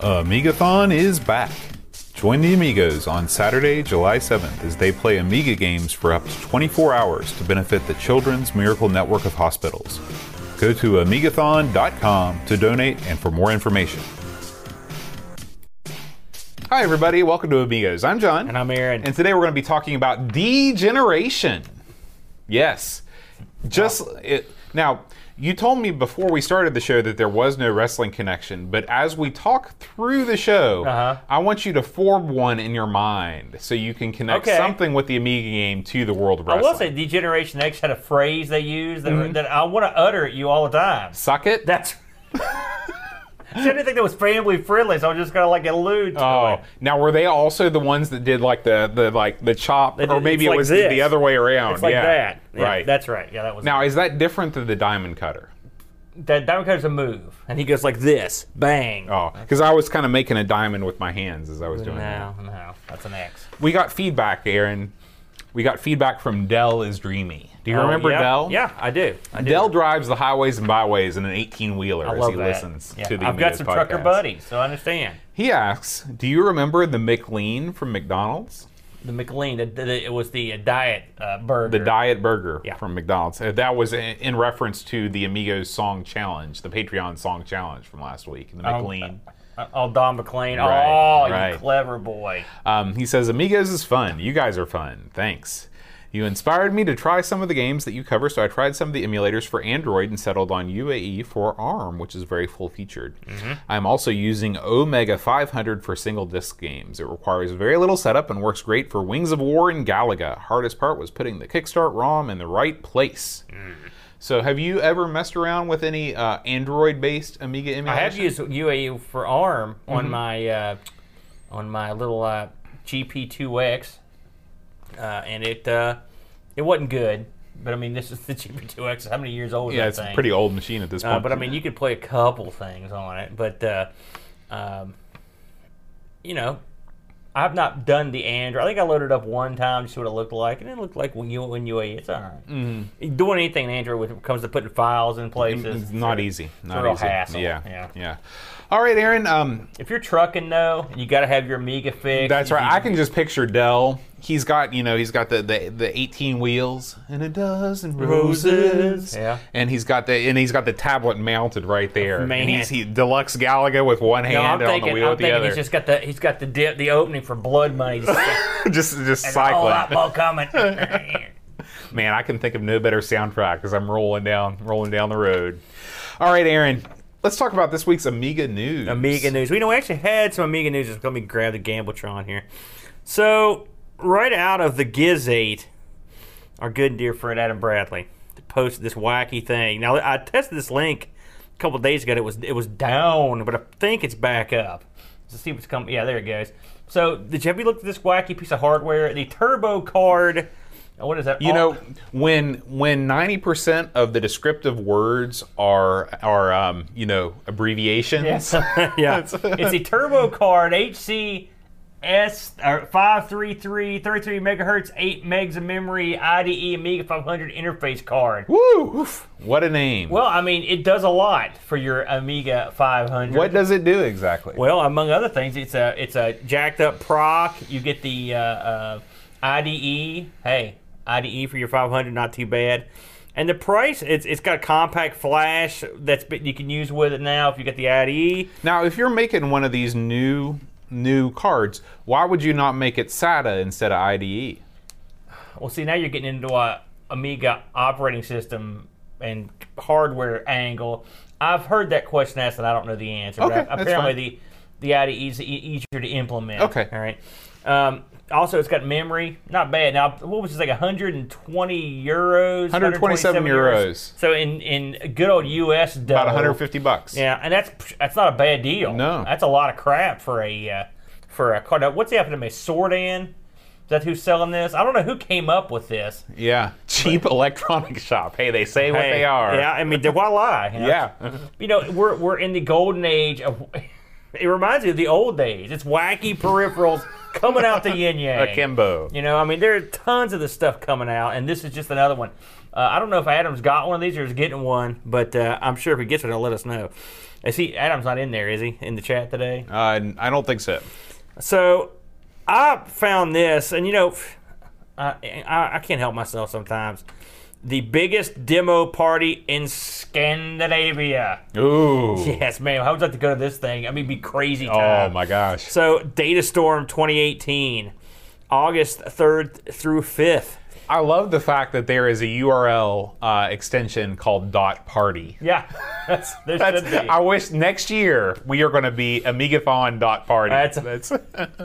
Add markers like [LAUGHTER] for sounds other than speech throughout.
Amigathon is back. Join the Amigos on Saturday, July 7th as they play Amiga games for up to 24 hours to benefit the Children's Miracle Network of Hospitals. Go to amigathon.com to donate and for more information. Hi, everybody. Welcome to Amigos. I'm John. And I'm Aaron. And today we're going to be talking about degeneration. Yes. Just it, now, you told me before we started the show that there was no wrestling connection, but as we talk through the show, Uh-huh. I want you to form one in your mind so you can connect Okay. something with the Amiga game to the world of wrestling. I will say, Degeneration X had a phrase they used that, Mm-hmm. that I want to utter at you all the time. Suck it? That's. [LAUGHS] I didn't think that was family friendly, so I was just gonna like allude to Oh, it. now were they also the ones that did like the the like the chop, or maybe it like was this. the other way around? It's like yeah. that. Yeah, right. That's right. Yeah, that was. now is that different than the diamond cutter? that Diamond Cutter's a move, and he goes like this, bang. Oh, because I was kind of making a diamond with my hands as I was doing that. no, no, that's an X. We got feedback, Aaron. We got feedback from Dell is Dreamy. Do you Oh, remember yeah. Dell? Yeah, I do. I do. Dell drives the highways and byways in an 18 wheeler as he that. listens Yeah. to the I've got some trucker buddies, so I understand. He asks, "Do you remember the McLean from McDonald's? The McLean, the, the, it was the uh, diet uh, burger. The Diet Burger Yeah. from McDonald's. Uh, that was in, in reference to the Amigos song challenge, the Patreon song challenge from last week. The McLean. Uh, Uh, oh, Don McLean. Right, oh, right. you clever boy. Um, he says, Amigos is fun. You guys are fun. Thanks. You inspired me to try some of the games that you cover, so I tried some of the emulators for Android and settled on UAE for ARM, which is very full featured. Mm-hmm. I'm also using Omega 500 for single disc games. It requires very little setup and works great for Wings of War and Galaga. Hardest part was putting the Kickstart ROM in the right place. Mm. So, have you ever messed around with any uh, Android based Amiga images? I emulation? have used UAE for ARM on Mm-hmm. my uh, on my little uh, GP2X, uh, and it uh, it wasn't good. But I mean, this is the [LAUGHS] GP2X. How many years old is Yeah, that it's a pretty old machine at this point. Uh, but I mean, you could play a couple things on it. But uh, um, you know, I've not done the Android. I think I loaded up one time to see what it looked like, and it looked like when you it's all right. Mm-hmm. Doing anything in Android when it comes to putting files in places, It's not easy. Not real easy. hassle. Yeah. Yeah. Yeah. All right, Aaron. Um, If you're trucking though, you got to have your Amiga fixed. that's You- right. I can just picture Dell. He's got, you know, he's got the, the, the 18 wheels and a dozen roses. Roses. Yeah. And he's got the and he's got the tablet mounted right there. Man. And he's he, deluxe Galaga with one hand No, I'm and on the wheel I'm with the thinking other. he's just got the he's got the dip, the opening for blood money. [LAUGHS] Just, just just oh, cycling. that ball coming. [LAUGHS] Man, I can think of no better soundtrack as I'm rolling down rolling down the road. All right, Aaron. Let's talk about this week's Amiga news. Amiga news. We know we actually had some Amiga news. Let me grab the Gambletron here. So right out of the Giz 8, our good dear friend Adam Bradley posted this wacky thing. Now I tested this link a couple days ago. It was it was down, but I think it's back up. Let's see what's coming. Yeah, there it goes. So did you have you looked at this wacky piece of hardware? The Turbo Card. What is that? You know, when when ninety percent of the descriptive words are are um, you know abbreviations. Yes. [LAUGHS] yeah. [LAUGHS] it's a turbo card HC S or 533 33 megahertz, 8 megs of memory, IDE Amiga 500 interface card. Woo! What a name. Well, I mean, it does a lot for your Amiga 500. what does it do exactly? Well, among other things, it's a it's a jacked up proc. You get the uh, uh, IDE. Hey, IDE for your 500, not too bad. And the price, it's it's got a compact flash that's you can use with it now if you get the IDE. Now, if you're making one of these new new cards, why would you not make it SATA instead of? IDE? Well, see, now you're getting into a Amiga operating system and hardware angle. I've heard that question asked, and I don't know the answer. Okay, but apparently, the the IDE is easier to implement. Okay. all right. Um, also, it's got memory, not bad. Now, what was it like 120 euros? 127 euros. So in in good old US dough, About 150 bucks. Yeah, and that's that's not a bad deal. No. that's a lot of crap for a uh, for a card. Now, what's happening to me? Sordan. Is that who's selling this? I don't know who came up with this. Yeah. Cheap electronic shop. Hey, they say what they are. Yeah, I mean, why lie? you [LAUGHS] know? Yeah. You know, we're we're in the golden age of. It reminds me of the old days. It's wacky peripherals coming out the [LAUGHS] yin yang. Akimbo. You know, I mean, there are tons of this stuff coming out, and this is just another one. Uh, I don't know if Adam's got one of these or is getting one, but uh, I'm sure if he gets it, he'll let us know. Is he? Adam's not in there, is he? In the chat today? Uh, I don't think so. So I found this, and you know, I, I, I can't help myself sometimes. The biggest demo party in Scandinavia. Ooh. Yes, man. How would you like to go to this thing? I mean, be crazy time. Oh my gosh. So, Data Storm 2018, August 3rd through 5th. I love the fact that there is a URL uh, extension called dot party. Yeah, that's, there That's, should be. I wish next year we are going to be Amigathon dot party. That's- That's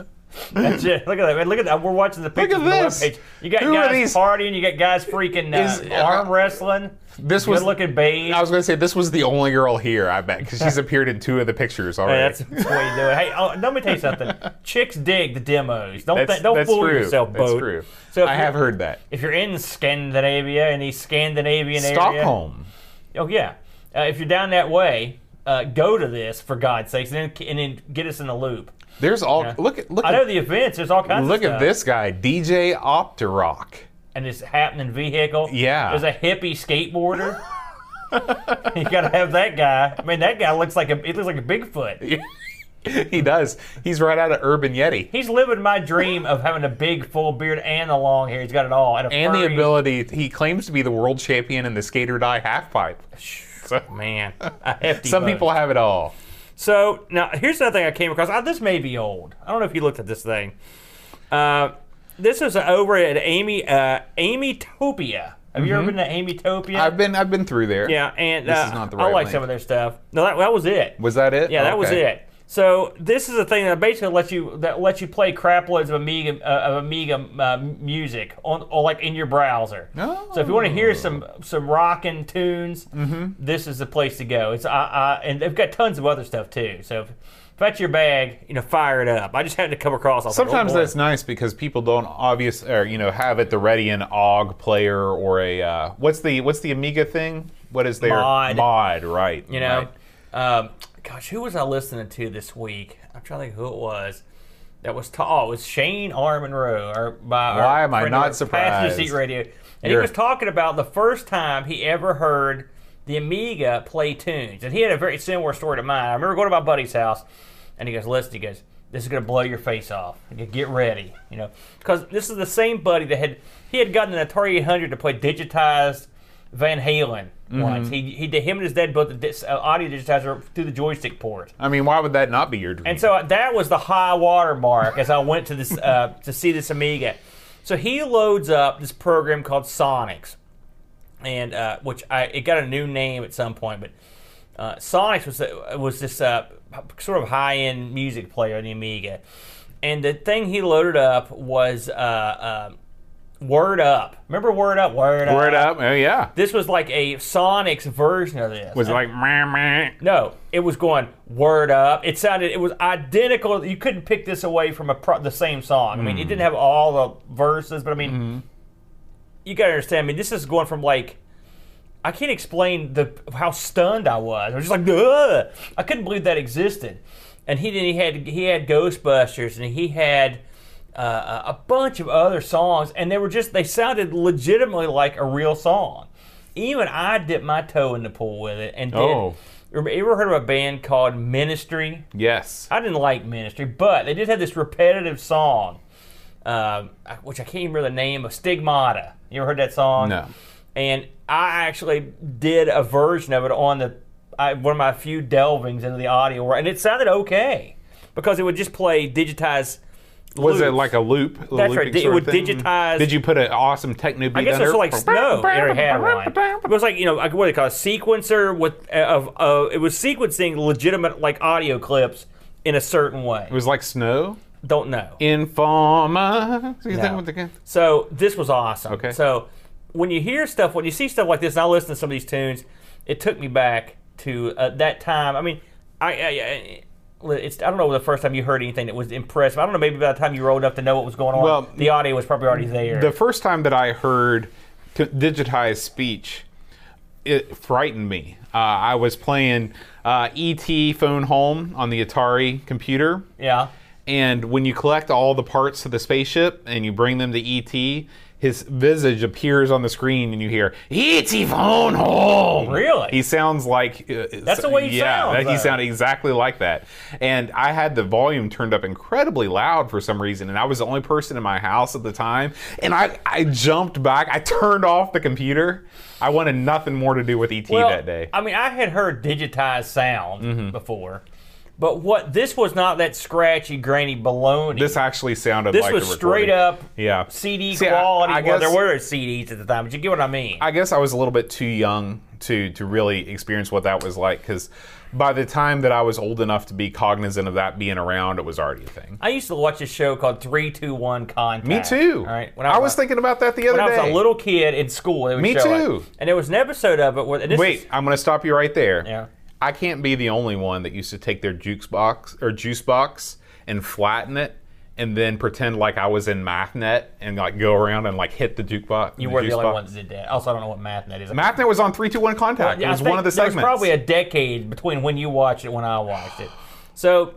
[LAUGHS] it. Look at that. Look at that. We're watching the pictures Look at on the this. webpage. You got Who are guys these- partying. You got guys freaking uh, Is- arm wrestling. this was. Good looking babes. I was going to say this was the only girl here. I bet because she's [LAUGHS] appeared in two of the pictures already. that's, that's what you do. [LAUGHS] Hey, oh, let me tell you something. Chicks dig the demos. Don't That's- th- don't that's fool true. yourself, That's true. So if I you're- have heard that. If you're in Scandinavia, in the Scandinavian area, Stockholm. Oh yeah. Uh, if you're down that way, uh, go to this for God's sakes, and then, and then get us in the loop. There's all. Yeah. Look at look I know at the events. There's all kinds. Of look at this guy, DJ Opterock. and this happening vehicle. Yeah. There's a hippie skateboarder. [LAUGHS] you gotta have that guy. I mean, that guy looks like a he looks like a Bigfoot. [LAUGHS] he does. He's right out of Urban Yeti. He's living my dream of having a big full beard and the long hair. He's got it all. And, a And the ability, he claims to be the world champion in the skater die half pipe. So, Man, some people have it all. So now here's another thing I came across. Uh, this may be old. I don't know if you looked at this thing. Uh, this is over at Amy uh, Amytopia. Have you ever been to Amytopia? Mm-hmm. I've been I've been through there. yeah, and This uh, is not the I right like link. some of their stuff. No, that, that was it. Was that it? Yeah, that was Okay. it. So this is a thing that basically lets you that lets you play crap loads of Amiga uh, of Amiga uh, music on or like in your browser. Oh. So if you want to hear some some rockin' tunes, Mm-hmm. this is the place to go. It's uh, uh, and they've got tons of other stuff too. So if, if that's your bag, you know, fire it up. I just had to come across. I was like, oh, Sometimes that's nice because people don't obvious or you know have at the ready an OG player or a uh, what's the what's the Amiga thing? What is their Mod. Mod, right? You know, right. um, gosh, who was I listening to this week? I'm trying to think who it was. That was ta- oh, it was Shane R. Monroe, or by our Why am I not of Passenger surprised? Seat Radio, and he You're- was talking about the first time he ever heard the Amiga play tunes, and he had a very similar story to mine. I remember going to my buddy's house, and he goes, "Listen," he goes, "This is gonna blow your face off. Get ready, you know, because this is the same buddy that had he had gotten an Atari 800 to play digitized Van Halen Mm-hmm. once. He he did him and his dad both the uh, audio digitizer through the joystick port. I mean, why would that not be your dream? And so uh, that was the high water mark as I went to this uh, [LAUGHS] to see this Amiga. So he loads up this program called Sonix, and uh, which I it got a new name at some point, but uh, Sonix was uh, was this uh, sort of high end music player on the Amiga, and the thing he loaded up was Word Up. Remember Word Up? Word Up. Word up, oh yeah. This was like a Sonix version of this. Was it like meh, meh. No, it was going word up. It sounded it was identical. You couldn't pick this away from a pro, the same song. I mean, it didn't have all the verses, but I mean, mm-hmm. you got to understand. I mean, this is going from like I can't explain the how stunned I was. I was just like, Ugh! I couldn't believe that existed. And he did. He had he had Ghostbusters, and he had uh, a bunch of other songs, and they were just they sounded legitimately like a real song. Even I dipped my toe in the pool with it and did. Oh. You ever heard of a band called Ministry? Yes. I didn't like Ministry, but they did have this repetitive song, um, which I can't even remember the name of Stigmata. You ever heard that song? No. And I actually did a version of it on the I, one of my few delvings into the audio, and it sounded okay because it would just play digitized. Was it like a loop? a That's right. It would digitize- Did you put an awesome techno beat I guess under? was like [LAUGHS] snow. it already had one. It was like you know, like what do they call it? sequencer with uh, of uh, it was sequencing legitimate like audio clips in a certain way. It was like snow. Don't know. Informa. So you No. with the So this was awesome. Okay. So when you hear stuff, when you see stuff like this, and I listen to some of these tunes, it took me back to uh, that time. I mean, I, I, I it's I don't know the first time you heard anything that was impressive. I don't know. Maybe by the time you were old enough to know what was going on, Well, the audio was probably already there. The first time that I heard digitized speech, it frightened me. Uh, I was playing uh, ET Phone Home on the Atari computer, yeah. And when you collect all the parts of the spaceship and you bring them to ET, his visage appears on the screen and you hear ET phone home. Really? He sounds like uh, That's the way he yeah, sounds, he sounded exactly like that. And I had the volume turned up incredibly loud for some reason, and I was the only person in my house at the time. And I, I jumped back. I turned off the computer. I wanted nothing more to do with ET Well, that day. I mean, I had heard digitized sound Mm-hmm. before, but what this was not that scratchy, grainy baloney. This actually sounded This like was straight up Yeah. CD See, I- quality. I well, there were CDs at the time, but you get what I mean. I guess I was a little bit too young to to really experience what that was like because by the time that I was old enough to be cognizant of that being around, it was already a thing. I used to watch a show called Three Two One Contact. Me too. All right, When I, was thinking about that the other when I was day. a little kid in school. Would Me show it. too. And there was an episode of it where Wait, is- I'm going to stop you right there. Yeah. I can't be the only one that used to take their juice box or juice box and flatten it and then pretend like I was in MathNet and like go around and like hit the jukebox. you were the only one that did that. Also, I don't know what MathNet is. MathNet was on 321 Contact. Yeah, it was one of the there segments. was probably a decade between when you watched it and when I watched it. So,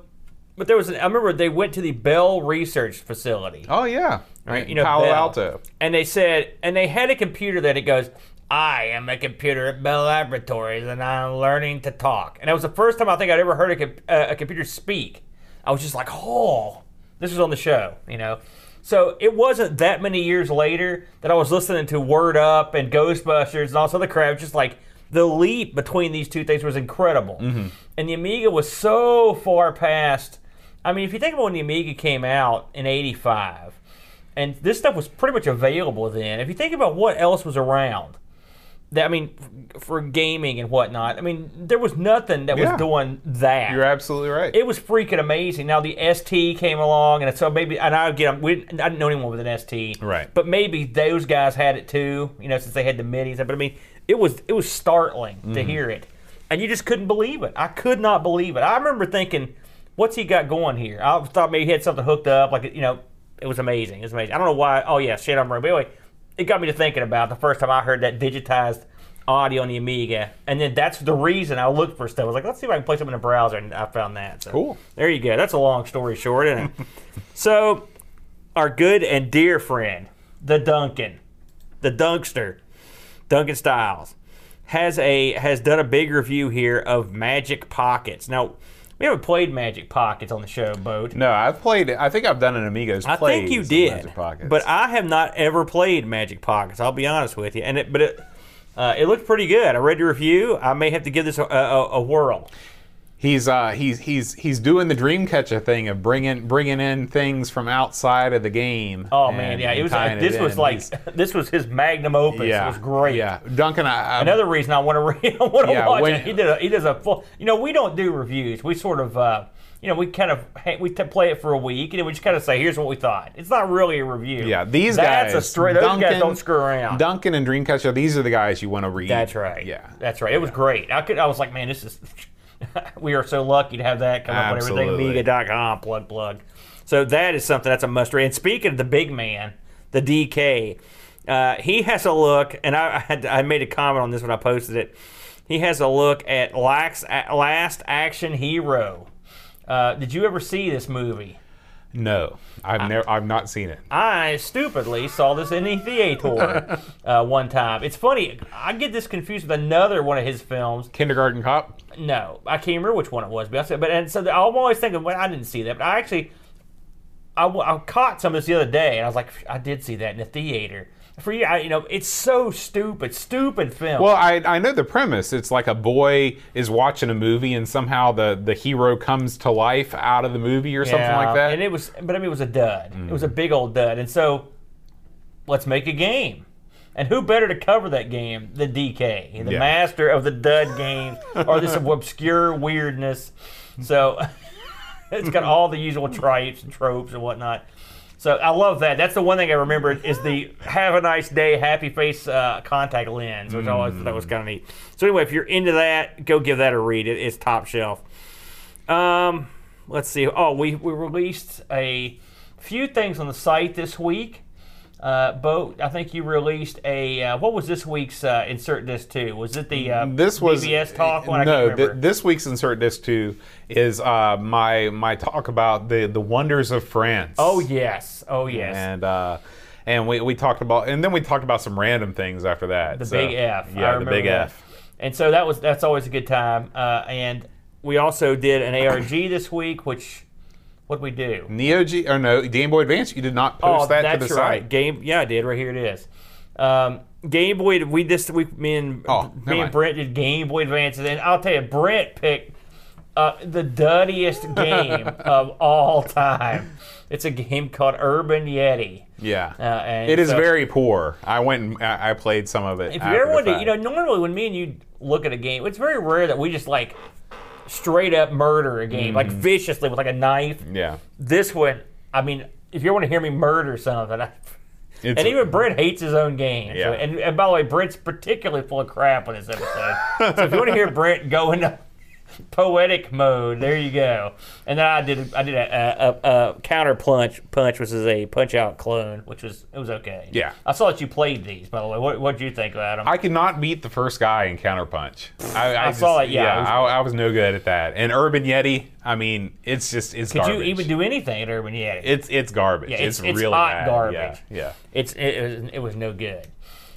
but there was. An, I remember they went to the Bell Research Facility, oh, yeah. right? You know, Palo Bell. Alto. and they said, and they had a computer that it goes. I am a computer at Bell Laboratories, and I'm learning to talk. And that was the first time I think I'd ever heard a, com- uh, a computer speak. I was just like, oh, this was on the show, you know. So it wasn't that many years later that I was listening to Word Up and Ghostbusters and all this other crap. Just like the leap between these two things was incredible. And the Amiga was so far past. I mean, if you think about when the Amiga came out in '85, and this stuff was pretty much available then. If you think about what else was around, that I mean, for gaming and whatnot, I mean, there was nothing that Yeah. was doing that. You're absolutely right. It was freaking amazing. Now the ST came along, and so maybe, and I get, we, I didn't know anyone with an ST, Right. But maybe those guys had it too, you know, since they had the midis. But I mean, it was it was startling Mm-hmm. to hear it, and you just couldn't believe it. I could not believe it. I remember thinking, "What's he got going here?" I thought maybe he had something hooked up, like you know, it was amazing. It was amazing. I don't know why. Oh yeah, shit, I'm right. But anyway, it got me to thinking about the first time I heard that digitized audio on the Amiga, and then that's the reason I looked for stuff. I was like, let's see if I can play something in a browser, and I found that. So Cool. There you go. That's a long story short, isn't it? [LAUGHS] so, our good and dear friend, the Duncan, the Dunkster, Duncan Styles, has a has done a big review here of Magic Pockets. Now, we haven't played Magic Pockets on the show, Boat. no, I've played it. I think I've done an Amigos I think you did, Magic Pockets. but I have not ever played Magic Pockets. I'll be honest with you, and it, but it, uh, it looked pretty good. I read the review. I may have to give this a, a, a whirl. He's uh he's he's he's doing the Dreamcatcher thing of bringing bringing in things from outside of the game. Oh and- man, yeah, it was. tying this it was in. like He's- [LAUGHS] this was his magnum opus. yeah, it was great. Yeah, Duncan, I, I Another reason I want to read, I want to Yeah, watch when- it. He did a he does a full. You know, we don't do reviews. We sort of. Uh, you know, we kind of we play it for a week, and then we just kind of say, "Here's what we thought." It's not really a review. Yeah, these That's guys. a straight. Those guys Duncan- don't screw around. Duncan and Dreamcatcher, these are the guys you want to read. That's right. Yeah. that's right. It was great. I could. I was like, man, this is. [LAUGHS] we are so lucky to have that come up on Absolutely. everything. Amiga.com plug plug. So that is something that's a must read. And speaking of the big man, the DK, uh, he has a look, and I, I had I made a comment on this when I posted it. He has a look at Last, Last Action Hero. Uh, did you ever see this movie? No, I've never, I've not seen it. I stupidly saw this in the theater [LAUGHS] uh, one time. It's funny. I get this confused with another one of his films. Kindergarten Cop. No, I can't remember which one it was. But I said, but and so I'm always thinking, well, I didn't see that. But I actually, I caught some of this the other day, and I was like, I did see that in the theater. For you, I, you know, it's so stupid, stupid film. Well, I, I know the premise. It's like a boy is watching a movie and somehow the, the hero comes to life out of the movie or something like that. Mm. And it was, but I mean, it was a dud. It was a big old dud. And so, let's make a game. And who better to cover that game than DK, the Yeah. master of the dud games or this [LAUGHS] obscure weirdness? So, [LAUGHS] it's got all the usual tripes and tropes and whatnot. So I love that. That's the one thing I remember is the "Have a nice day, happy face" uh, contact lens, which I always thought was kind of neat. So anyway, if you're into that, go give that a read. It, it's top shelf. Um, let's see. Oh, we we released a few things on the site this week. Uh, Bo, I think you released a uh, what was this week's uh, insert disc two? Was it the uh, This was BBS talk one? No, th- this week's insert disc two is uh, my my talk about the the wonders of France. oh yes, oh yes. and uh, and we, we talked about and then we talked about some random things after that. the So, big F, Yeah, the big that. F. And so that was that's always a good time. Uh, and we also did an ARG this week, which what we do? Neo G or no Game Boy Advance. You did not post Oh, that that's to the right. site. Game, yeah, I did. Right here it is. Um, Game Boy. We this week, me and Oh, me and. Brent did Game Boy Advances, and I'll tell you, Brent picked uh, the duddiest [LAUGHS] game of all time. It's a game called Urban Yeti. Yeah, Uh, and it is so- very poor. I went and I played some of it. If you ever the want to, you know, normally when me and you look at a game, it's very rare that we just like straight up murder a game, like Mm-hmm. viciously with like a knife. yeah, This one, I mean, if you want to hear me murder something, [LAUGHS] I, and even Brent hates his own game. Yeah. So, and, and by the way, Brent's particularly full of crap on this episode. so if you want to hear Brent go into poetic mode, there you go. And then I did I did a, a, a, counter punch punch, which is a punch out clone, which was it was okay. Yeah. I saw that you played these. By the way, what what did you think about them? I could not beat the first guy in Counterpunch. I, I, I saw it, yeah, it was- I, I was no good at that. And Urban Yeti, I mean, it's just it's Could garbage. you even do anything at Urban Yeti? It's it's garbage. Yeah, it's, it's- it's really hot bad. garbage. Yeah, yeah. it's it, it was it was no good.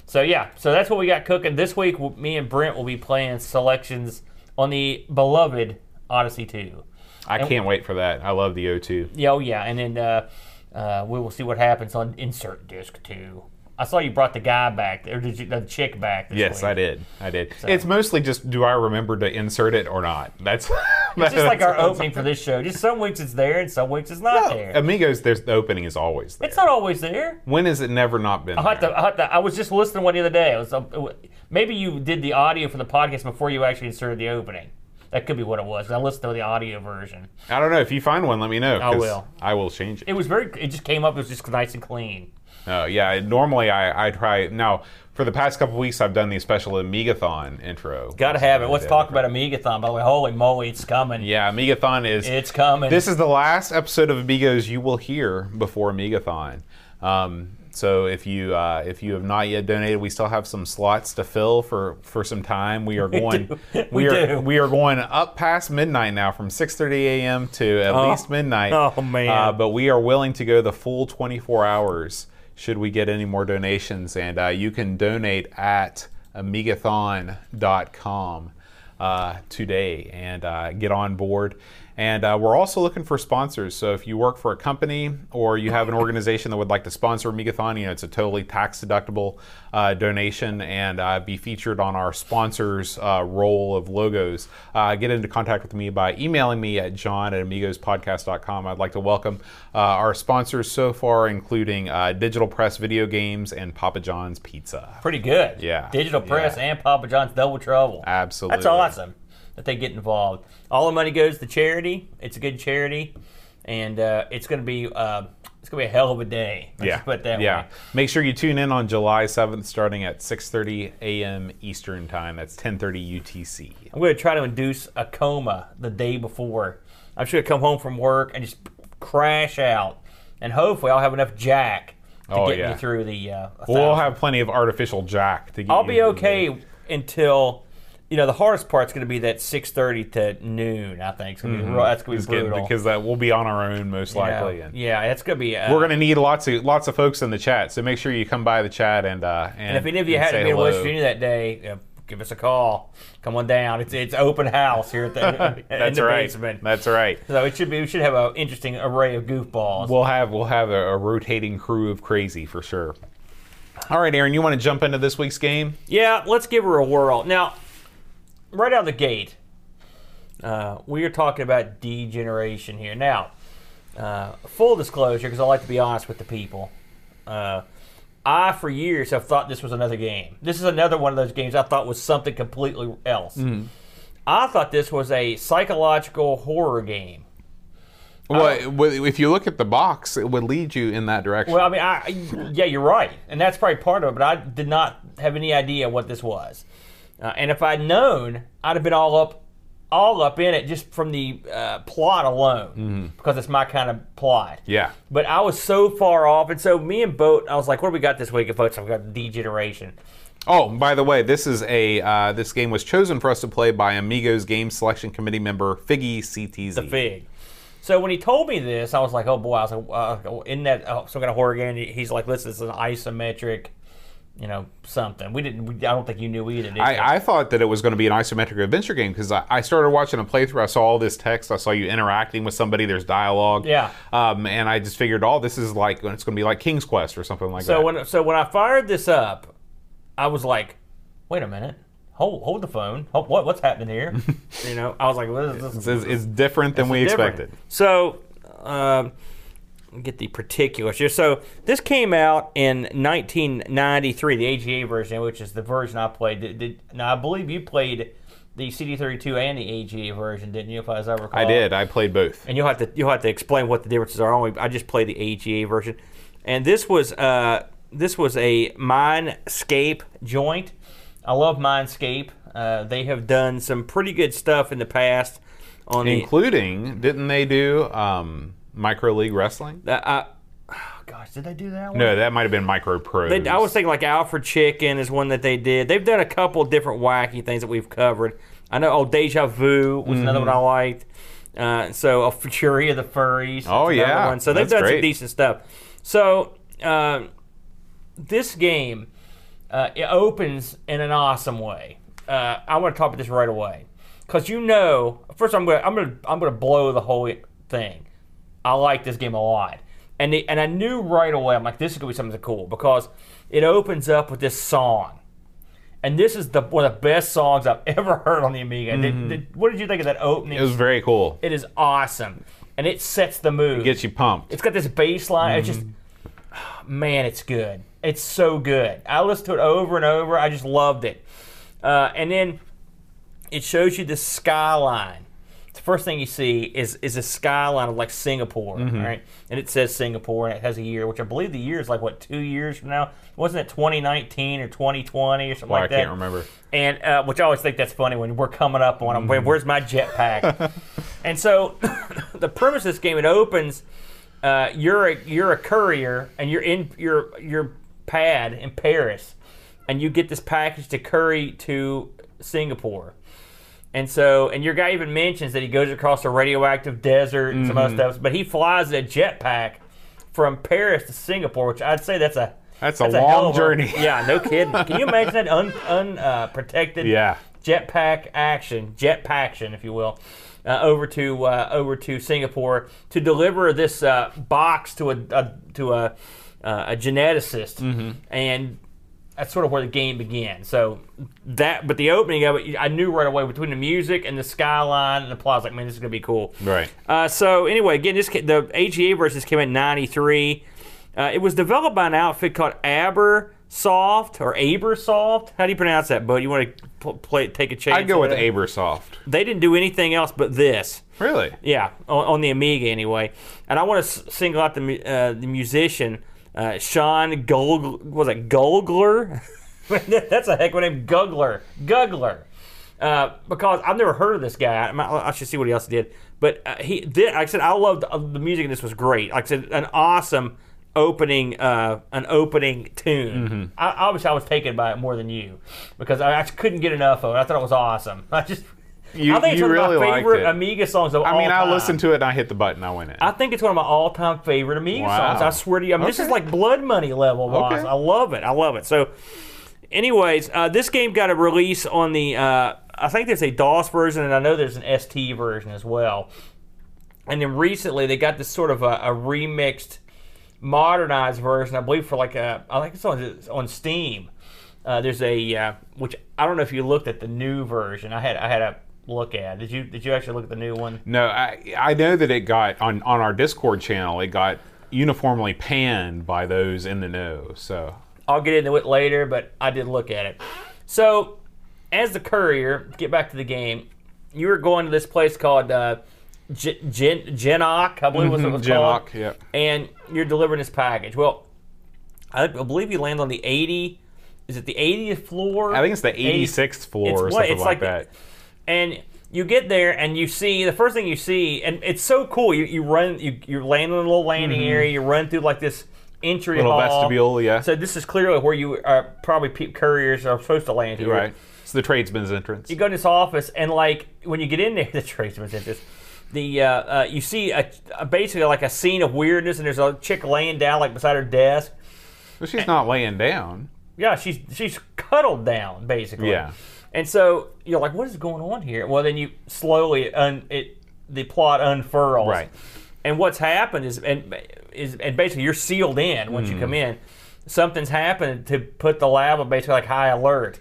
So yeah, so that's what we got cooking this week. Me and Brent will be playing selections on the beloved Odyssey Two. I can't wait for that. I love the O2. Yeah, oh yeah, and then uh, uh, we will see what happens on insert disc two. I saw you brought the guy back, or did you, the chick back? This Yes, week. I did. I did. It's mostly just do I remember to insert it or not? That's It's just like our opening for this show. Just some weeks it's there, and some weeks it's not there. Amigos. There's the opening is always there. It's not always there. when has it never not been? I to, I, to, I was just listening one the other day. It was, it wa- maybe you did the audio for the podcast before you actually inserted the opening. That could be what it was. I listened to the audio version. I don't know. If you find one, let me know. I will. I will change it. It was very. It just came up. It was just nice and clean. Oh yeah. Normally I I try now. For the past couple weeks, I've done the special Amigathon intro. Got to have it. Let's talk about Amigathon. By the way, holy moly, it's coming. Yeah, Amigathon is. It's coming. This is the last episode of Amigos you will hear before Amigathon. Um, so if you uh, if you have not yet donated, we still have some slots to fill for, for some time. We are [LAUGHS] going do. We are do. we are going up past midnight now, from 6:30 a.m. to at Oh. least midnight. Oh, man. Uh, but we are willing to go the full 24 hours should we get any more donations, and uh, you can donate at amigathon.com uh, today and uh, get on board. And uh, we're also looking for sponsors. So if you work for a company or you have an organization that would like to sponsor Amigathon, you know, it's a totally tax deductible uh, donation and uh, be featured on our sponsors uh, roll of logos. Uh, get into contact with me by emailing me at john at amigospodcast.com. I'd like to welcome uh, our sponsors so far, including uh, Digital Press Video Games and Papa John's Pizza. pretty good. Yeah. Digital Press Yeah. and Papa John's Double Trouble. Absolutely. That's awesome that they get involved. All the money goes to charity. It's a good charity, and uh, it's going to be uh, it's going to be a hell of a day. Let's yeah. put it that yeah. way. Make sure you tune in on July 7th starting at 6:30 a.m. Eastern Time. That's 10:30 UTC. I'm going to try to induce a coma the day before. I'm sure to come home from work and just crash out, and hopefully I'll have enough jack to Oh, get yeah. me through the. Uh, We'll have plenty of artificial jack to get I'll you be okay until. You know the hardest part's going to be that 6:30 to noon. I think it's gonna be, real- that's going to be brutal. because that we'll be on our own most likely. yeah, And yeah, it's going to be. Uh, We're gonna need lots of lots of folks in the chat, so make sure you come by the chat and uh, and, And if any of you had to be in. West Virginia that day, uh, give us a call. Come on down. It's it's open house here at the [LAUGHS] That's the right. basement. That's right. So it should be. We should have an interesting array of goofballs. We'll have we'll have a, a rotating crew of crazy for sure. All right, Aaron, you want to jump into this week's game? yeah, let's give her a whirl. Now, right out of the gate, uh, we are talking about degeneration here. Now, uh, full disclosure, because I like to be honest with the people. Uh, I, for years, have thought this was another game. This is another one of those games I thought was something completely else. I thought this was a psychological horror game. Well, well, if you look at the box, it would lead you in that direction. Well, I mean, I, yeah, you're right, and that's probably part of it. But I did not have any idea what this was, uh, and if I'd known, I'd have been all up all up in it just from the uh, plot alone Mm-hmm. because it's my kind of plot. Yeah. But I was so far off, and so me and Boat, I was like, "What do we got this week?" At Boats, I've got Degeneration. Oh, by the way, this is a uh, this game was chosen for us to play by Amigos Game Selection Committee member Figgy CTZ. the fig. So when he told me this, I was like, "Oh boy!" I was like, uh, "In that oh, some kind of horror game?" He's like, "Listen, it's an isometric, you know, something." We didn't. We, I don't think you knew either. Did you? I, I thought that it was going to be an isometric adventure game because I, I started watching a playthrough. I saw all this text. I saw you interacting with somebody. There's dialogue. Yeah. Um, and I just figured, oh, this is like it's going to be like King's Quest or something like so that. when so when I fired this up, I was like, "Wait a minute." Hold, hold the phone. Hold, what, what's happening here? [LAUGHS] you know, I was like, "What is this?" it's, it's different than we different. expected. So, um, get the particulars here. So, this came out in 1993, the AGA version, which is the version I played. Did, did, now, I believe you played the CD32 and the AGA version, didn't you? If I, as I recall, I did. I played both. And you'll have to you'll have to explain what the differences are. Only I just played the AGA version, and this was uh this was a Mindscape joint. I love Mindscape. Uh, they have done some pretty good stuff in the past on the Including, didn't they do um, Micro League Wrestling? Uh, I, oh gosh, did they do that one? No, that might have been Micro. They, I was thinking like Alfred Chicken is one that they did. They've done a couple different wacky things that we've covered. I know. Oh, Deja Vu was another Mm-hmm. one I liked. Uh, so, a Fury of the Furries. Oh, that's another yeah. One. So they've That's done some great. decent stuff. So um this game uh, it opens in an awesome way. Uh, I want to talk about this right away because you know, first I'm gonna I'm gonna I'm gonna blow the whole thing. I like this game a lot, and the, and I knew right away I'm like this is gonna be something cool because it opens up with this song, and this is the one of the best songs I've [LAUGHS] ever heard on the Amiga. Did- did- what did you think of that opening? It was very cool. it is awesome, and it sets the mood. It gets you pumped. It's got this bass line. It's just, [SIGHS] man, it's good. It's so good. I listened to it over and over. I just loved it. Uh, and then it shows you the skyline. The first thing you see is is a skyline of like Singapore, right? And it says Singapore, and it has a year, which I believe the year is like what two years from now? Wasn't it 2019 or 2020 or something Well, like that? I can't remember. and uh, which I always think that's funny when we're coming up on them. Where, where's my jetpack? [LAUGHS] and so, [COUGHS] the premise of this game it opens. Uh, you're a you're a courier, and you're in your your pad in Paris, and you get this package to curry to Singapore. And so, and your guy even mentions that he goes across a radioactive desert and some other stuff, but he flies in a jetpack from Paris to Singapore, which I'd say that's a That's a hell long a- journey. [LAUGHS] Yeah, no kidding. [LAUGHS] Can you imagine that unprotected un uh, Yeah. jetpack action, jetpack action, if you will, uh, over to uh, over to Singapore to deliver this uh, box to a, a to a uh, a geneticist, Mm-hmm. and that's sort of where the game began. So that, but the opening of it, I knew right away between the music and the skyline and the was like, man, this is gonna be cool. Right. Uh, so anyway, again, this the AGA versus came in '93. Uh, it was developed by an outfit called Abersoft or Abersoft. How do you pronounce that, Bud? You want to pl- play, take a chance? I'd go with it? Abersoft. They didn't do anything else but this. Really? Yeah, on, on the Amiga anyway. And I want to single out the uh, the musician uh, Sean Gul was it Gulgler? [LAUGHS] That's a heck of a name, Gugler. Gugler. Uh, because I've never heard of this guy. I, I should see what he else did. But uh, he did. Like I said, I loved uh, the music, and this was great. Like I said, an awesome opening, uh, an opening tune. I, obviously, I was taken by it more than you because I, I couldn't get enough of it. I thought it was awesome. [LAUGHS] I just. You- I think it's one of my favorite. Amiga songs of I all mean, I time. listened to it and I hit the button. And I went in. I think it's one of my all-time favorite Amiga Wow. songs. I swear to you, I mean, this is Okay. like Blood Money level. Boss. Okay. I love it. I love it. So, anyways, uh, this game got a release on the. Uh, I think there's a DOS version, and I know there's an ST version as well. And then recently, they got this sort of a, a remixed, modernized version. I believe for like a. I think it's on it's on Steam. Uh, there's a uh, which I don't know if you looked at the new version. I had I had a look at. Did you Did you actually look at the new one? no, I I know that it got on on our Discord channel. It got uniformly panned by those in the know. So I'll get into it later, but I did look at it. So, as the courier, get back to the game, you were going to this place called uh, Gen- Genoc, I believe was what it was called. Genoc, yeah. And you're delivering this package. Well, I believe you land on the 80. Is it the 80th floor? I think it's the 80 86th floor It's or what- something like, like- that. And you get there and you see the first thing you see, and it's so cool. You you run you you land in a little landing area. You run through like this entry Mm-hmm. Little hall. vestibule, yeah. So this is clearly where you are probably pe- couriers are supposed to land here. right. It's the tradesman's entrance. You go in this office and like when you get in there, [LAUGHS] the tradesman's entrance. The uh, uh, you see a, a basically like a scene of weirdness, and there's a chick laying down like beside her desk. But she's not laying down. Yeah, she's she's cuddled down basically. Yeah. And so you're like, what is going on here? Well, then you slowly un, it the plot unfurls. Right. And what's happened is and is and basically you're sealed in once Mm-hmm. you come in. Something's happened to put the lab on basically like high alert.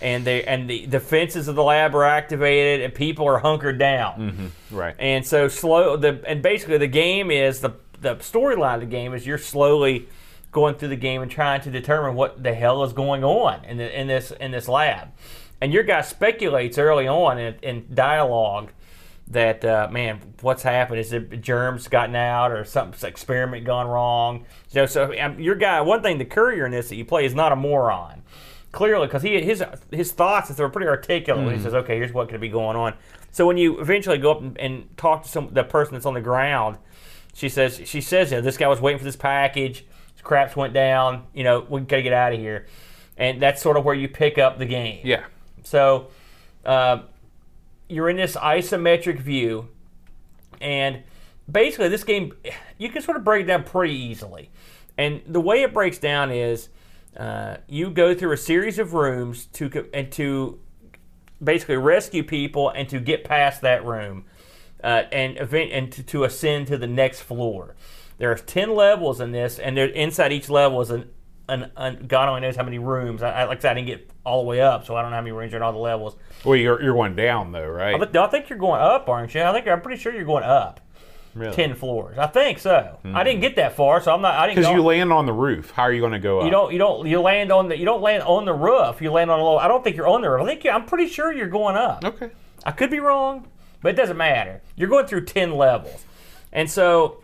And they and the defenses of the lab are activated and people are hunkered down. Right. And so slow the and basically the game is the the storyline of the game is you're slowly going through the game and trying to determine what the hell is going on in the, in this in this lab. And your guy speculates early on in, in dialogue that uh, man, what's happened? Is it germs gotten out or some experiment gone wrong? You know, so um, your guy. One thing, the courier in this that you play is not a moron. Clearly, because he his his thoughts they were pretty articulate when he says, "Okay, here's what could be going on." So when you eventually go up and, and talk to some the person that's on the ground, she says she says, "You know, this guy was waiting for this package. His craps went down. You know, we gotta get out of here." And that's sort of where you pick up the game. Yeah. So uh, you're in this isometric view, and basically this game you can sort of break it down pretty easily. And the way it breaks down is uh, you go through a series of rooms to and to basically rescue people and to get past that room uh, and event and to, to ascend to the next floor. There are ten levels in this, and there, inside each level is an, an, an God only knows how many rooms. I, I like I said, I didn't get all the way up, so I don't know how many rooms are in all the levels. Well, you're, you're going down though, right? But I think you're going up, aren't you? I think I'm pretty sure you're going up Really? ten floors. I think so. I didn't get that far, so I'm not. I didn't. Because you land on the roof. How are you going to go up? You don't. You don't. You land on the. You don't land on the roof. You land on a little. I don't think you're on the roof. I think you, I'm pretty sure you're going up. Okay. I could be wrong, but it doesn't matter. You're going through ten levels, and so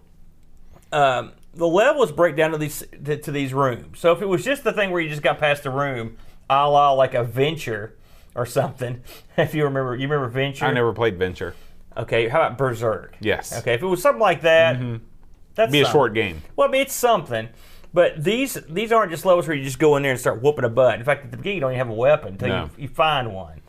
um, the levels break down to these to, to these rooms. So if it was just the thing where you just got past the room, a la like a venture or something, [LAUGHS] if you remember, you remember venture. I never played Venture. Okay, how about berserk? Yes. Okay, if it was something like that, that's Be a short game. Well, I mean, it's something. But these these aren't just levels where you just go in there and start whooping a butt. In fact, at the beginning, you don't even have a weapon until No. you, you find one.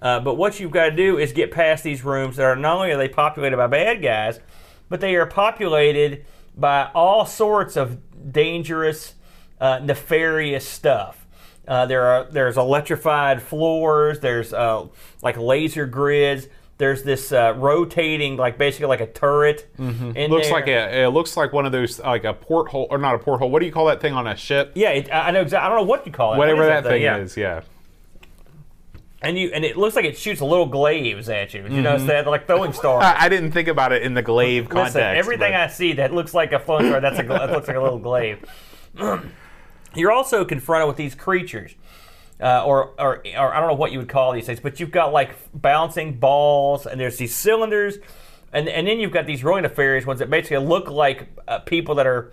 Uh, but what you've got to do is get past these rooms that are not only are they populated by bad guys, but they are populated by all sorts of dangerous, uh, nefarious stuff. Uh, there are there's electrified floors. There's uh, like laser grids. There's this uh, rotating, like basically like a turret. In Looks there. like a. It looks like one of those, like a porthole, or not a porthole. What do you call that thing on a ship? Yeah, it, I know exactly. I don't know what you call it. Whatever What that thing yeah. is. Yeah. And you and it looks like it shoots little glaives at you. You notice that like throwing stars. I, I didn't think about it in the glaive context. Listen, everything but- I see that looks like a throwing star, that's a that looks like a little glaive. [CLEARS THROAT] You're also confronted with these creatures. Uh, or, or, or I don't know what you would call these things, but you've got like bouncing balls, and there's these cylinders, and and then you've got these really nefarious ones that basically look like uh, people that are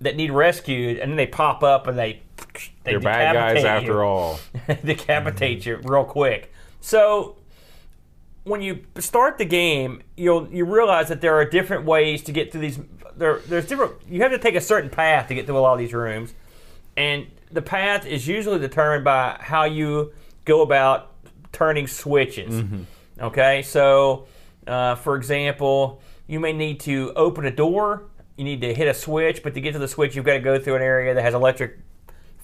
that need rescued, and then they pop up and they they They're bad guys after you. all. [LAUGHS] decapitate you real quick. So when you start the game, you'll you realize that there are different ways to get through these. There, there's different. You have to take a certain path to get through a lot of these rooms, and the path is usually determined by how you go about turning switches. Okay, so uh, for example, you may need to open a door. You need to hit a switch, but to get to the switch, you've got to go through an area that has electric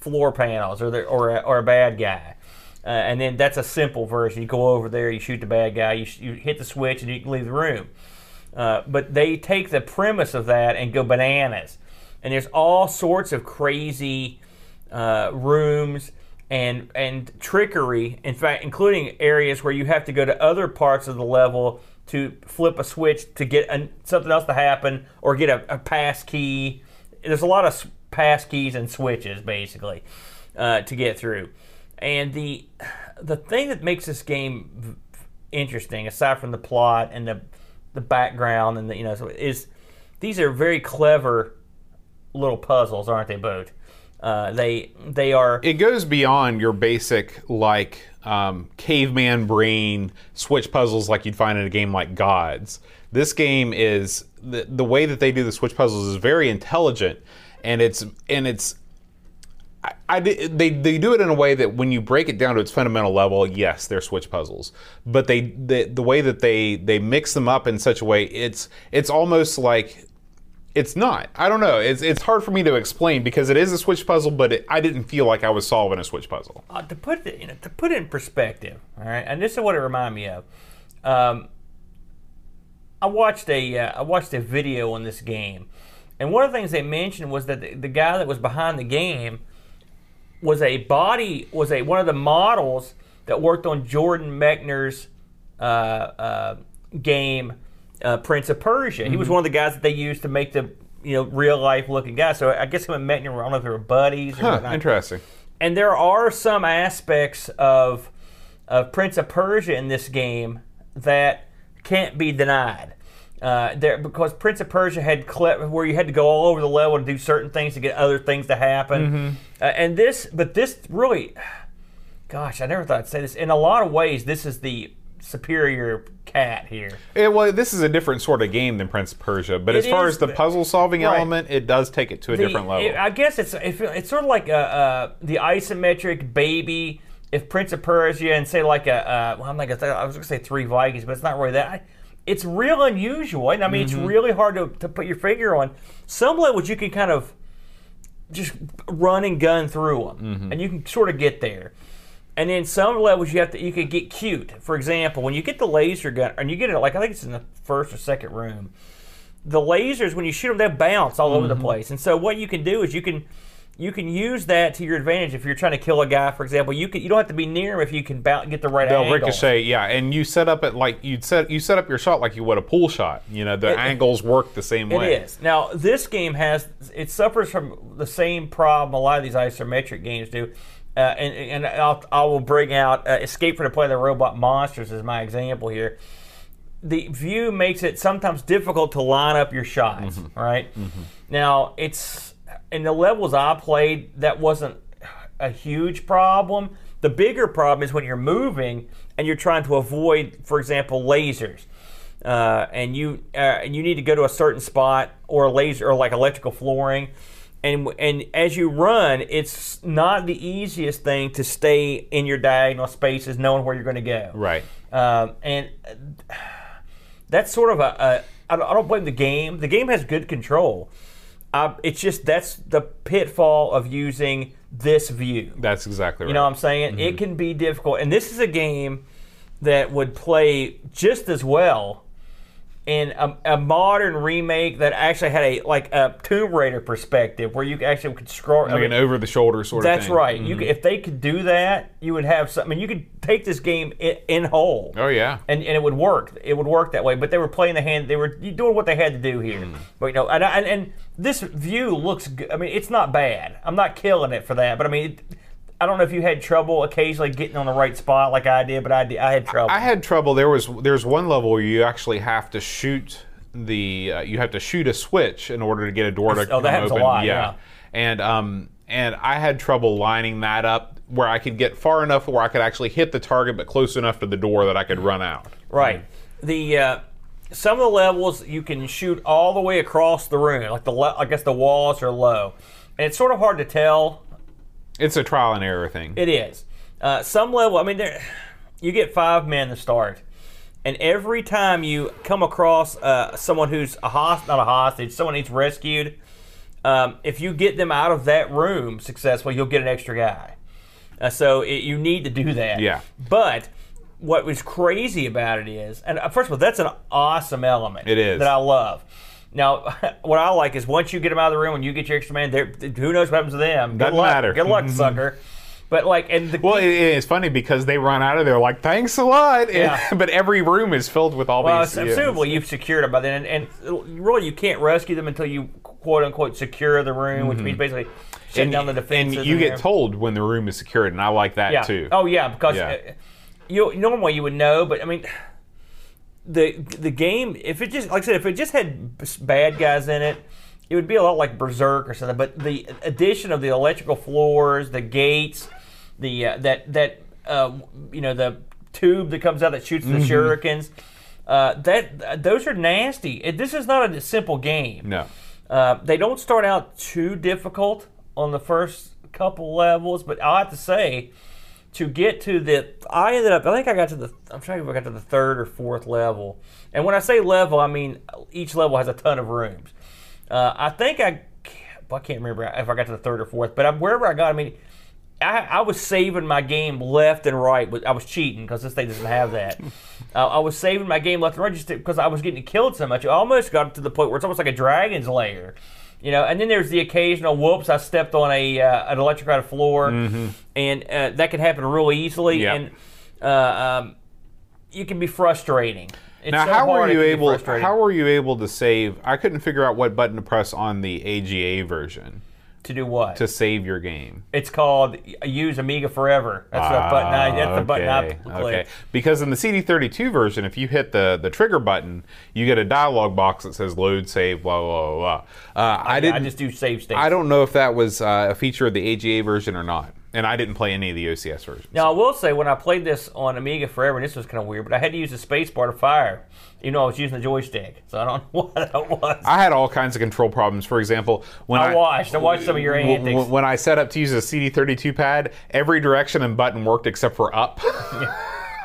floor panels or the, or, a, or a bad guy. Uh, and then that's a simple version. You go over there, you shoot the bad guy, you, you hit the switch, and you can leave the room. Uh, but they take the premise of that and go bananas. And there's all sorts of crazy uh, rooms and and trickery. In fact, including areas where you have to go to other parts of the level to flip a switch to get an, something else to happen or get a, a pass key. There's a lot of pass keys and switches basically uh, to get through. And the the thing that makes this game interesting, aside from the plot and the the background and the you know, is these are very clever little puzzles, aren't they, Boat? Uh, they they are it goes beyond your basic like um, caveman brain switch puzzles like you'd find in a game like Gods. This game is the the way that they do the switch puzzles is very intelligent, and it's and it's. I, I they they do it in a way that when you break it down to its fundamental level, yes, they're switch puzzles. But they the, the way that they they mix them up in such a way, it's it's almost like it's not. I don't know. It's it's hard for me to explain because it is a switch puzzle, but it, I didn't feel like I was solving a switch puzzle. uh, to put it, you know, to put it in perspective. All right, and this is what it reminded me of. Um, I watched a uh, I watched a video on this game, and one of the things they mentioned was that the, the guy that was behind the game was a body was a one of the models that worked on Jordan Mechner's uh, uh, game uh, Prince of Persia. He was one of the guys that they used to make the you know real life looking guy. So I guess him and Mechner were I don't know if they were buddies or Huh, whatnot interesting. and there are some aspects of of Prince of Persia in this game that can't be denied. Uh, there because Prince of Persia had cle- where you had to go all over the level and do certain things to get other things to happen, uh, and this, but this really, gosh, I never thought I'd say this. In a lot of ways, this is the superior cat here. It, well, this is a different sort of game than Prince of Persia, but It as far is, as the puzzle solving Right. element, it does take it to a The- different level. it- I guess it's it's sort of like a, uh the isometric baby. If Prince of Persia and say like a uh, well, I'm not gonna say, I was gonna say three Vikings, but it's not really that. I, it's real unusual, and I mean Mm-hmm. it's really hard to, to put your finger on. Some levels you can kind of just run and gun through them, Mm-hmm. and you can sort of get there. And then some levels you have to you can get cute. For example, when you get the laser gun, and you get it like I think it's in the first or second room the lasers when you shoot them they bounce all over the Mm-hmm. place and so what you can do is you can you can use that to your advantage if you're trying to kill a guy for example you can you don't have to be near him if you can bounce, get the right They'll angle ricochet, yeah, and you set up it like you'd set you set up your shot like you would a pool shot. You know, the It- angles work the same It way. is now this game has it suffers from the same problem a lot of these isometric games do uh, and, and I'll, I will bring out uh, Escape from the Planet of the Robot Monsters as my example here. The view makes it sometimes difficult to line up your shots. right now, it's in the levels I played that wasn't a huge problem. The bigger problem is when you're moving and you're trying to avoid, for example, lasers. Uh, and you uh, and you need to go to a certain spot or a laser or like electrical flooring, and and as you run, it's not the easiest thing to stay in your diagonal spaces, knowing where you're going to go. Right. Um, and that's sort of a, a I don't, I don't blame the game. The game has good control. Uh, it's just that's the pitfall of using this view. That's exactly right. You know what I'm saying? Mm-hmm. It can be difficult. And this is a game that would play just as well in a, a modern remake that actually had a like a Tomb Raider perspective where you actually could scroll. I mean, an over the shoulder sort of that's thing. Mm-hmm. right. You could, if they could do that, you would have something. I mean, you could take this game in, in whole Oh yeah. and, and it would work. It would work that way. But they were playing the hand. They were doing what they had to do here. Mm. But you know, and, and and this view looks. good. I mean, it's not bad. I'm not killing it for that. But I mean, it, I don't know if you had trouble occasionally getting on the right spot like I did, but I did. I had trouble. I had trouble. There was there's one level where you actually have to shoot the uh, you have to shoot a switch in order to get a door to Oh, that come a open. lot, yeah. and um and I had trouble lining that up where I could get far enough where I could actually hit the target, but close enough to the door that I could run out. Right. The uh, some of the levels you can shoot all the way across the room. Like the le- I guess the walls are low, and it's sort of hard to tell It's a trial and error thing. It is. Uh, some level, I mean, there, you get five men to start, and every time you come across uh, someone who's a host, not a hostage, someone needs rescued, um, if you get them out of that room successfully, you'll get an extra guy. Uh, so it, you need to do that. Yeah. But what was crazy about it is, and uh, first of all, that's an awesome element. It is. that I love. Now, [LAUGHS] what I like is once you get them out of the room and you get your extra man, who knows what happens to them? Good Doesn't luck. matter. Good luck, [LAUGHS] sucker. But like, and the well, it, it's funny because they run out of there like, thanks a lot. Yeah. [LAUGHS] but every room is filled with all well, these. yeah. presumably you've secured them by then, and, and really you can't rescue them until you quote unquote secure the room, which means basically shutting down the defenses. Mm-hmm. and you get there. told when the room is secured, and I like that yeah. too. Oh yeah, because Yeah. uh, you normally you would know, but I mean. The the game, if it just like I said, if it just had bad guys in it, it would be a lot like Berzerk or something. But the addition of the electrical floors, the gates, the uh, that that uh, you know the tube that comes out that shoots the shurikens. Uh, that those are nasty. It, this is not a simple game. No. Uh, they don't start out too difficult on the first couple levels, but I have to say, to get to the, I ended up, I think I got to the, I'm trying to I got to the third or fourth level. And when I say level, I mean each level has a ton of rooms. Uh, I think I, I can't remember if I got to the third or fourth, but I, wherever I got, I mean, I, I was saving my game left and right. I was cheating because this thing doesn't have that. [LAUGHS] uh, I was saving my game left and right just because I was getting killed so much. I almost got to the point where it's almost like a dragon's lair. You know, and then there's the occasional whoops. I stepped on a uh, an electrified floor, and uh, that can happen real easily. Mm-hmm. Yeah. And uh, um, you can be frustrating. It's Now, so how were you able? How were you able to save? I couldn't figure out what button to press on the AGA version to do what? to save your game. it's called use Amiga Forever. That's the button. I, that's the button I Ah, click. okay. Because in the CD32 version, if you hit the, the trigger button, you get a dialog box that says load, save, blah blah blah. blah. Uh, I didn't. I just do save states. I don't know if that was uh, a feature of the AGA version or not, and I didn't play any of the OCS versions. Now I will say when I played this on Amiga Forever, and this was kind of weird, but I had to use the space bar to fire, You know, I was using the joystick. So I don't [LAUGHS] know what that was. I had all kinds of control problems. For example, when I I, watched. I watched some of your w- antics. w- when I set up to use a CD32 pad, every direction and button worked except for up. [LAUGHS]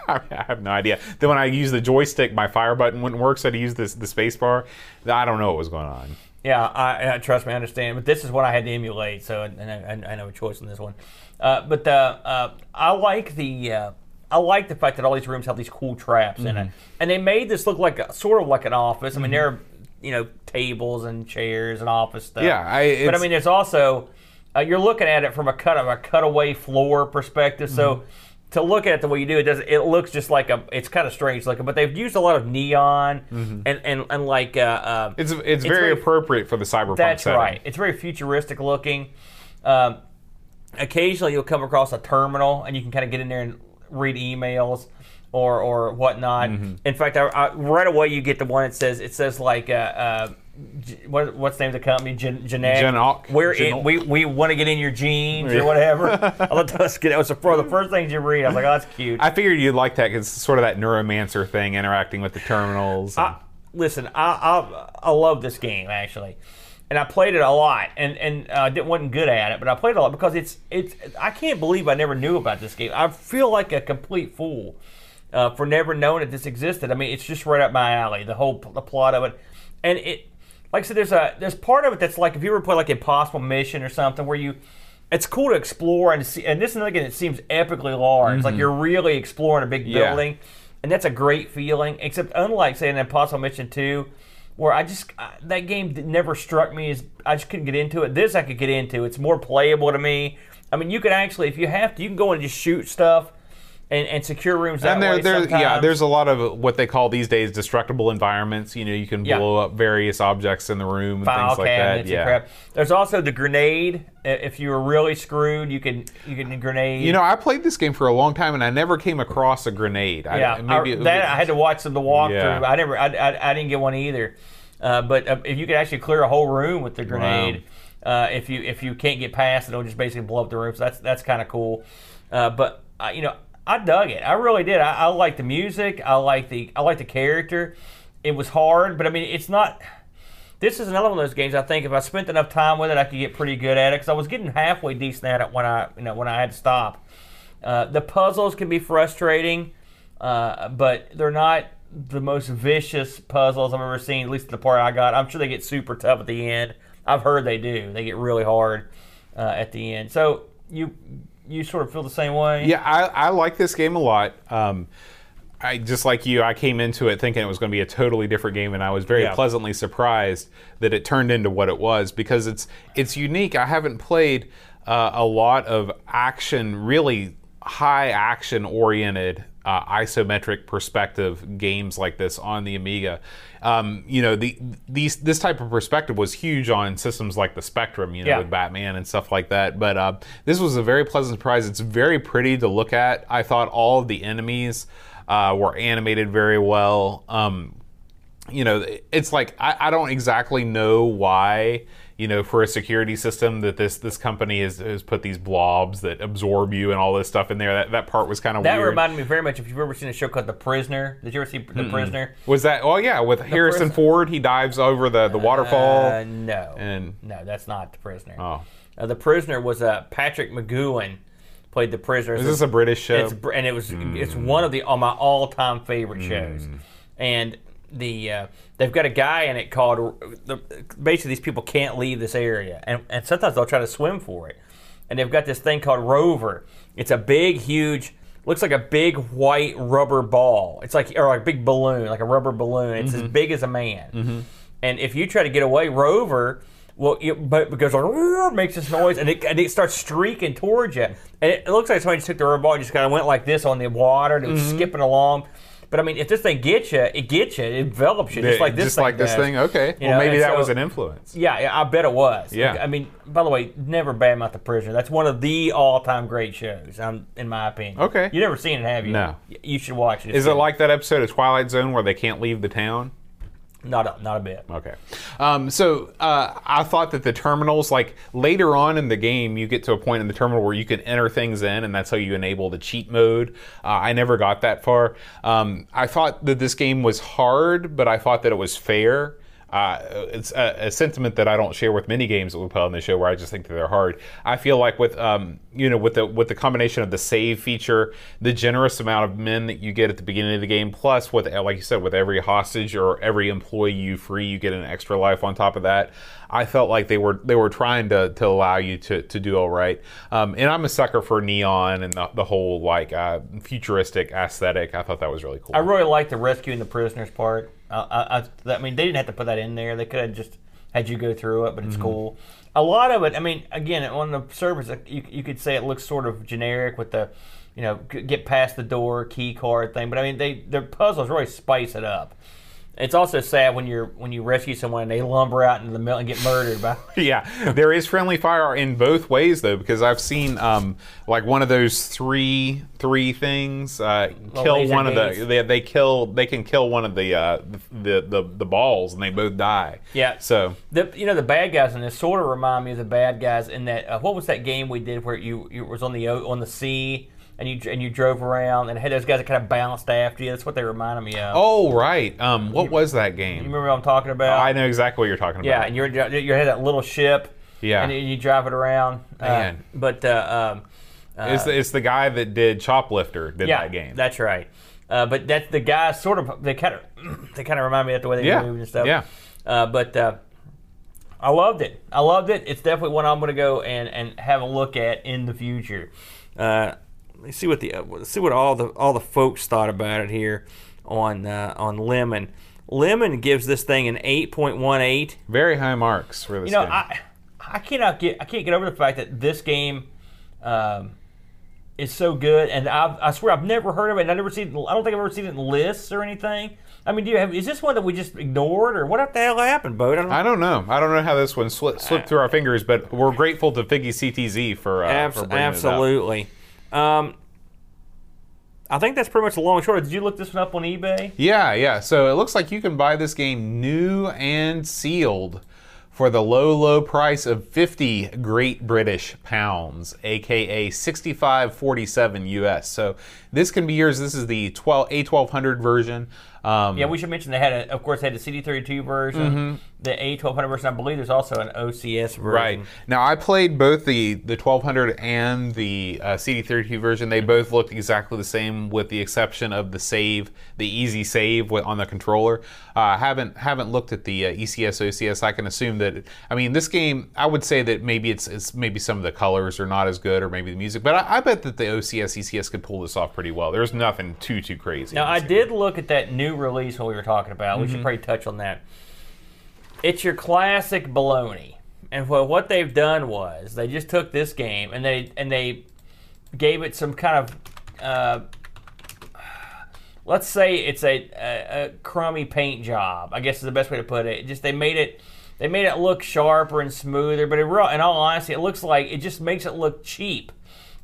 I have no idea. Then when I used the joystick, my fire button wouldn't work, so I had to use this the space bar. I don't know what was going on. Yeah, I, I trust me, I understand. But this is what I had to emulate, so I, I, I have a choice on this one. Uh, but uh, uh, I like the uh, I like the fact that all these rooms have these cool traps in Mm-hmm. it, and they made this look like a, sort of like an office. I mean, there are you know tables and chairs and office stuff. Yeah, I- but I mean, there's also uh, you're looking at it from a cut of a cutaway floor perspective, so. Mm-hmm. To look at it the way you do, it does. It looks just like a. It's kind of strange looking, but they've used a lot of neon and, and and like uh, uh, Mm-hmm. It's it's, very, very- appropriate for the cyberpunk that's setting. right. It's very futuristic looking. Um, occasionally, you'll come across a terminal, and you can kind of get in there and read emails or or whatnot. Mm-hmm. In fact, I, I, right away you get the one that says it says like. Uh, uh, what, what's the name of the company? Gen. Genoc. We're in, we we want to get in your jeans Yeah. or whatever. [LAUGHS] I that was good. That was the, one of the first things you read. I was like, oh, that's cute. I figured you'd like that because it's sort of that neuromancer thing, interacting with the terminals. and- I, listen, I, I I love this game actually, and I played it a lot, and and uh, didn't wasn't good at it, but I played it a lot because it's it's. I can't believe I never knew about this game. I feel like a complete fool uh, for never knowing that this existed. I mean, it's just right up my alley. The whole the plot of it, and it. Like I said, there's a there's part of it that's like if you ever play like Impossible Mission or something where you. It's cool to explore and see, and this is again it seems epically large. Like you're really exploring a big Mm-hmm. Yeah. building, and that's a great feeling. Except unlike say an Impossible Mission Two, where I just uh, that game never struck me as I just couldn't get into it. This I could get into. It's more playable to me. I mean, you can actually, if you have to, you can go and just shoot stuff and, and secure rooms that and there, there, yeah, there's a lot of what they call these days destructible environments. You know, you can Yeah. blow up various objects in the room and file things like that. Yeah. crap. There's also the grenade. If you were really screwed, you can you can grenade. You know, I played this game for a long time and I never came across a grenade. I, Yeah, maybe I, it- that I had to watch the walkthrough. Yeah. I never, I, I, I didn't get one either. Uh, but uh, if you could actually clear a whole room with the grenade, uh, if you if you can't get past it, it'll just basically blow up the room. So that's that's kind of cool. Uh, but uh, you know, I dug it. I really did. I, I like the music. I like the I like the character. It was hard, but I mean, it's not. This is another one of those games. I think if I spent enough time with it, I could get pretty good at it. Because I was getting halfway decent at it when I, you know, when I had to stop. Uh, the puzzles can be frustrating, uh, but they're not the most vicious puzzles I've ever seen. At least the part I got. I'm sure they get super tough at the end. I've heard they do. They get really hard uh, at the end. So you you sort of feel the same way. Yeah, I, I like this game a lot. Um, I just like you, I came into it thinking it was going to be a totally different game, and I was very Yeah. pleasantly surprised that it turned into what it was because it's it's unique. I haven't played uh, a lot of action, really high action oriented. Uh, isometric perspective games like this on the Amiga, um, you know, the these this type of perspective was huge on systems like the Spectrum, you know, Yeah. with Batman and stuff like that. But uh, this was a very pleasant surprise. It's very pretty to look at. I thought all of the enemies uh, were animated very well. Um, you know, it's like I, I don't exactly know why. You know, for a security system, that this this company has, has put these blobs that absorb you and all this stuff in there. That that part was kind of weird. That weird. reminded me very much. If you've ever seen a show called The Prisoner, did you ever see The Prisoner? was that? Oh yeah, with Harrison first- Ford, he dives over the the waterfall. Uh, no, and no, that's not The Prisoner. oh, Uh, the Prisoner was uh, Patrick McGoohan played the prisoner. is this a British show? It's and it was it's one of the on my all time favorite shows, and the uh, they've got a guy in it called the, basically these people can't leave this area, and and sometimes they'll try to swim for it, and they've got this thing called Rover. It's a big, huge. Looks like a big white rubber ball. It's like or like a big balloon, like a rubber balloon. It's as mm-hmm. big as a man. Mm-hmm. And if you try to get away, Rover well, it, but because like makes this noise and it, and it starts streaking towards you, and it, it looks like somebody just took the rubber ball and just kind of went like this on the water and it was mm-hmm. skipping along. But I mean, if this thing gets you, it gets you, it envelops you, just like this just thing like this does. thing. Okay, You well know, maybe and that so- was an influence. Yeah, yeah, I bet it was. Yeah. I mean, by the way, never badmouth the prisoner. That's one of the all-time great shows, um, in my opinion. Okay. you never seen it, have you? No. You should watch it. It's Is it like that episode of Twilight Zone where they can't leave the town? Not a, not a bit? Okay. Um, so uh, I thought that the terminals, like later on in the game, you get to a point in the terminal where you can enter things in, and that's how you enable the cheat mode. Uh, I never got that far. Um, I thought that this game was hard, but I thought that it was fair. Uh, it's a, a sentiment that I don't share with many games that we play on the show, where I just think that they're hard. I feel like with um, you know with the with the combination of the save feature, the generous amount of men that you get at the beginning of the game, plus with like you said, with every hostage or every employee you free, you get an extra life on top of that. I felt like they were they were trying to, to allow you to, to do all right. Um, and I'm a sucker for neon and the, the whole like uh, futuristic aesthetic. I thought that was really cool. I really like the rescuing the prisoners part. I, I, I mean, they didn't have to put that in there. They could have just had you go through it, but Mm-hmm. it's cool. A lot of it, I mean, again, on the surface, you, you could say it looks sort of generic with the, you know, get past the door, key card thing. But I mean, they their puzzles really spice it up. It's also sad when you're when you rescue someone and they lumber out into the middle and get murdered by. [LAUGHS] yeah, there is friendly fire in both ways though, because I've seen um, like one of those three three things uh, kill one of the they, they kill they can kill one of the, uh, the the the balls and they both die. Yeah. So The you know the bad guys in this sort of remind me of the bad guys in that uh, what was that game we did where you you was on the on the sea and you and you drove around and had those guys that kind of bounced after you. That's what they reminded me of. oh right, um, what was that game? You remember what I'm talking about? I know exactly what you're talking about. yeah, and you're you had that little ship. Yeah. and you, you drive it around. Uh, Man. but uh, um, uh, It's the, it's the guy that did Choplifter did yeah, that game. that's right. Uh, but that's the guys sort of they kind of [CLEARS THROAT] they kind of remind me of the way they Yeah, moved and stuff. yeah. Uh, but uh, I loved it. I loved it. It's definitely one I'm going to go and, and have a look at in the future. Uh, let's see what the uh, let's see what all the all the folks thought about it here on uh, on Lemon. Lemon gives this thing an 8.18. Very high marks for this You know, game. I I cannot get I can't get over the fact that this game um, is so good, and I, I swear I've never heard of it. And I never seen. I don't think I've ever seen it in lists or anything. I mean, do you have? Is this one that we just ignored, or what the hell happened, Bo? I don't know. I don't know. I don't know how this one slipped, slipped through our fingers, but we're grateful to Figgy CTZ for, uh, Abs- for bringing it absolutely. Um, I think that's pretty much the long short. Did you look this one up on eBay? Yeah, yeah. So it looks like you can buy this game new and sealed for the low, low price of 50 Great British Pounds, aka 65.47 US. So this can be yours. This is the 12 A1200 version. Um, Yeah, we should mention they had, a, of course, they had the CD32 version, the A1200 version. I believe there's also an OCS version. Right now, I played both the the 1200 and the uh, CD32 version. They both looked exactly the same, with the exception of the save, the easy save on the controller. Uh, haven't haven't looked at the uh, ECS OCS. I can assume that. I mean, this game, I would say that maybe it's it's maybe some of the colors are not as good, or maybe the music. But I, I bet that the OCS ECS could pull this off pretty well. There's nothing too too crazy. Now, I did look at that new release when we were talking about. We should probably touch on that. It's your classic baloney, and what what they've done was they just took this game and they and they gave it some kind of. Uh, let's say it's a, a, a crummy paint job. I guess is the best way to put it. Just they made it. They made it look sharper and smoother, but real, in all honesty, it looks like it just makes it look cheap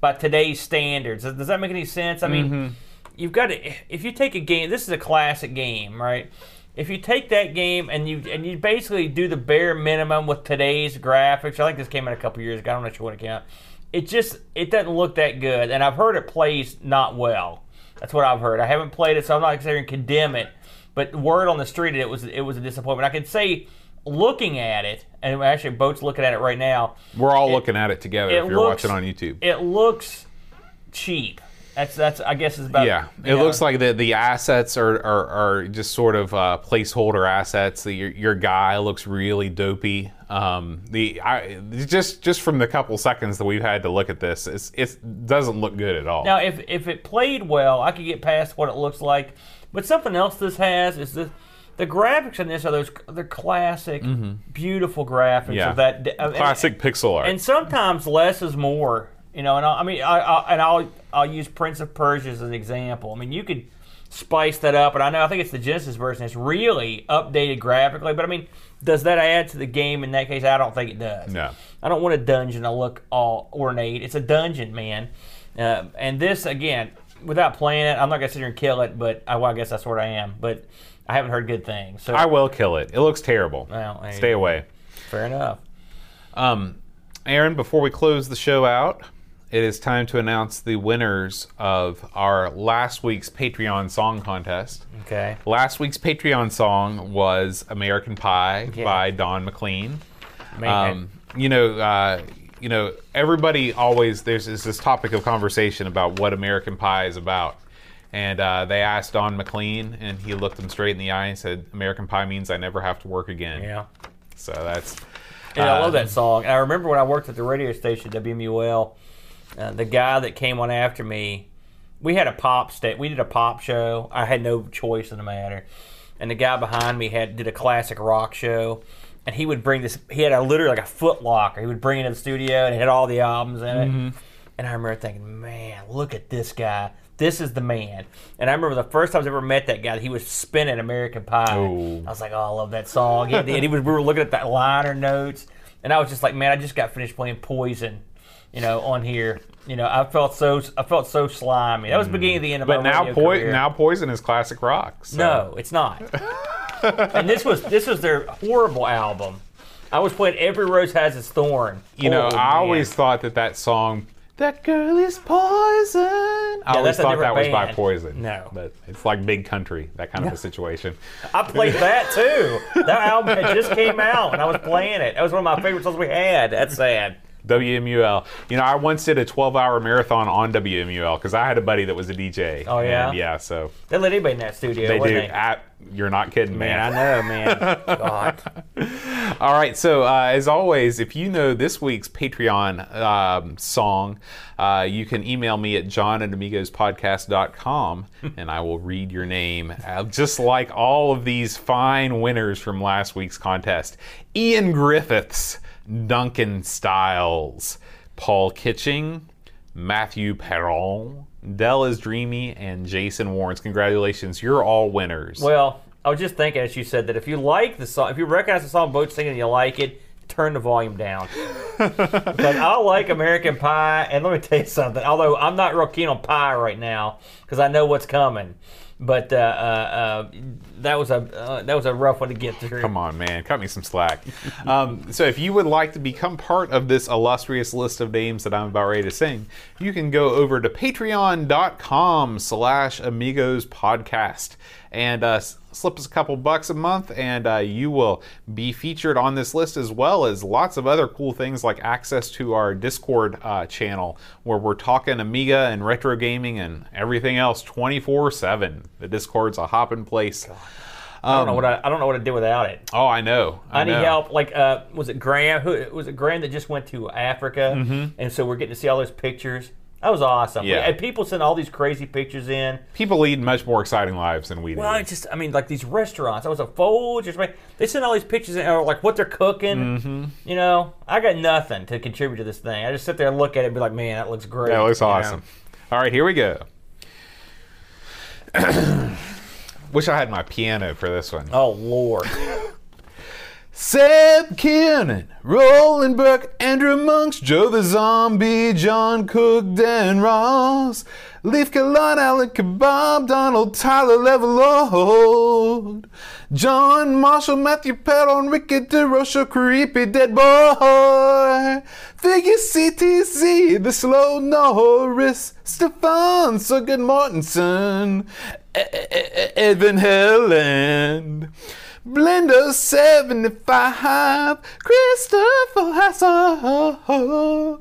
by today's standards. Does, that make any sense? I mean, mm-hmm. you've got to if you take a game. This is a classic game, right? if you take that game and you and you basically do the bare minimum with today's graphics, I think this came out a couple years ago. I don't sure what account. It just it doesn't look that good, and I've heard it plays not well. That's what I've heard. I haven't played it, so I'm not going to condemn it. But word on the street, it was it was a disappointment. I can say, looking at it, and actually, Boat's looking at it right now. We're all looking at it together it if you're looks- watching on YouTube. It looks cheap. That's that's I guess is about yeah, it know. looks like the the assets are are, are just sort of uh, placeholder assets. The, your, your guy looks really dopey. Um, the I just just from the couple seconds that we've had to look at this, it's it doesn't look good at all. Now, if if it played well, I could get past what it looks like. But something else this has is the the graphics in this are those they're classic, beautiful graphics Mm-hmm. Yeah. of that of- Classic pixel art. And sometimes less is more. You know, and I, I mean, I, I and I'll I'll use Prince of Persia as an example. I mean, you could spice that up, and I know I think it's the Genesis version. It's really updated graphically, but I mean, does that add to the game? In that case, I don't think it does. No. I don't want a dungeon to look all ornate. It's a dungeon, man. Uh, and this again, without playing it, I'm not gonna sit here and kill it, but I, well, I guess that's what I am. But I haven't heard good things, so I will kill it. It looks terrible. Well, Stay away. fair enough. Um, Aaron, before we close the show out, it is time to announce the winners of our last week's Patreon song contest. Okay. Last week's Patreon song was American Pie Yeah. by Don McLean. Um, you know, uh, you know, everybody always there's this, this topic of conversation about what American Pie is about. And uh, they asked Don McLean, and he looked them straight in the eye and said, "American Pie means I never have to work again." yeah. So that's And I Uh, love that song. And I remember when I worked at the radio station WMUL, uh, the guy that came on after me, we had a pop state. We did a pop show. I had no choice in the matter. And the guy behind me had did a classic rock show. And he would bring this. He had a literally like a foot locker. He would bring it to the studio and it had all the albums in it. Mm-hmm. And I remember thinking, man, look at this guy. This is the man. And I remember the first time I ever met that guy, he was spinning American Pie. Oh. I was like, oh, I love that song. And he was, we were looking at that liner notes, and I was just like, man, I just got finished playing Poison, you know, on here. You know, I felt so, I felt so slimy. That was the beginning of the end of But my now, poi- career. now Poison is classic rock. so- no, it's not. [LAUGHS] and this was this was their horrible album. I was playing Every Rose Has Its Thorn. you know, Oh, I man. always thought that that song, "That Girl Is Poison," I always that's a thought that different was by band. Poison. No. but it's like Big Country, that kind of a situation. I played that too. That album had just came out, and I was playing it. That was one of my favorite songs we had. That's sad. WMUL. You know, I once did a 12-hour marathon on WMUL because I had a buddy that was a DJ. Oh, yeah? Yeah. So They let anybody in that studio. they do. They? At, you're not kidding, Man, man. I know, man. [LAUGHS] God. All right, so uh, as always, if you know this week's Patreon um, song, uh, you can email me at john and amigospodcast.com [LAUGHS] and I will read your name, uh, just like all of these fine winners from last week's contest Ian Griffiths, Duncan Stiles, Paul Kitching, Matthew Perron, Dell is Dreamy, and Jason Warrens. Congratulations, you're all winners. Well, I was just thinking as you said that if you like the song, if you recognize the song Boat singing and you like it, turn the volume down. [LAUGHS] but I like American Pie, and let me tell you something. Although I'm not real keen on pie right now because I know what's coming, but uh, uh, uh, that was a uh, that was a rough one to get through. Come on, man, cut me some slack. um, so, if you would like to become part of this illustrious list of names that I'm about ready to sing, you can go over to Patreon.com/slash Amigos Podcast and uh, slip us a couple bucks a month, and uh, you will be featured on this list as well as lots of other cool things like access to our Discord uh, channel where we're talking Amiga and retro gaming and everything else 24/7. The Discord's a hopping place. I don't know what I, I don't know what to do without it. Oh, I know. I, need know. help. Like, uh, was it Graham? Who was it? Graham that just went to Africa, and so we're getting to see all those pictures. That was awesome. Yeah. And people send all these crazy pictures in. People lead much more exciting lives than we do. Well, I just, I mean, like these restaurants. I was a Folgers. right? They send all these pictures in, or like what they're cooking. Mm-hmm. You know, I got nothing to contribute to this thing. I just sit there and look at it and be like, man, that looks great. that looks know? awesome. All right, here we go. [COUGHS] Wish I had my piano for this one. Oh Lord. [LAUGHS] Seb Kiernan, Roland Burke, Andrew Monks, Joe the Zombie, John Cook, Dan Ross, Leaf Kalon, Allen Kebab, Donald Tyler Levelord, John Marshall, Matthew Perron, Ricky DeRocha, Creepy Dead Boy, Figure CTC, The Slow Norris, Stefan, Good Mortensen, E- E- E- Evan Helland. Blender 75, Christopher Hassel,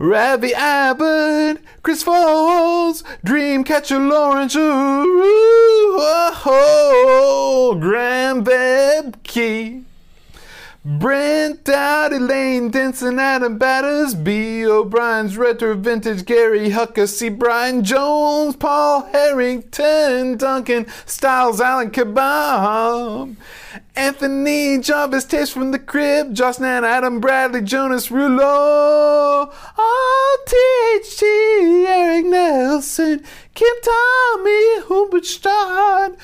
Ravi Abbott, Chris Foles, Dreamcatcher Lawrence, ooh, oh, Graham Bebke. Brent Dowdy, Lane Denson, Adam Batters, B. O'Brien's Retro Vintage, Gary Hucker, C. Brian Jones, Paul Harrington, Duncan Styles, Alan Kebab, Anthony Jarvis, Taste from the Crib, Josh Nan, Adam Bradley, Jonas Rulo, THG, Eric Nelson, Kim Tommy, Humbert Stad,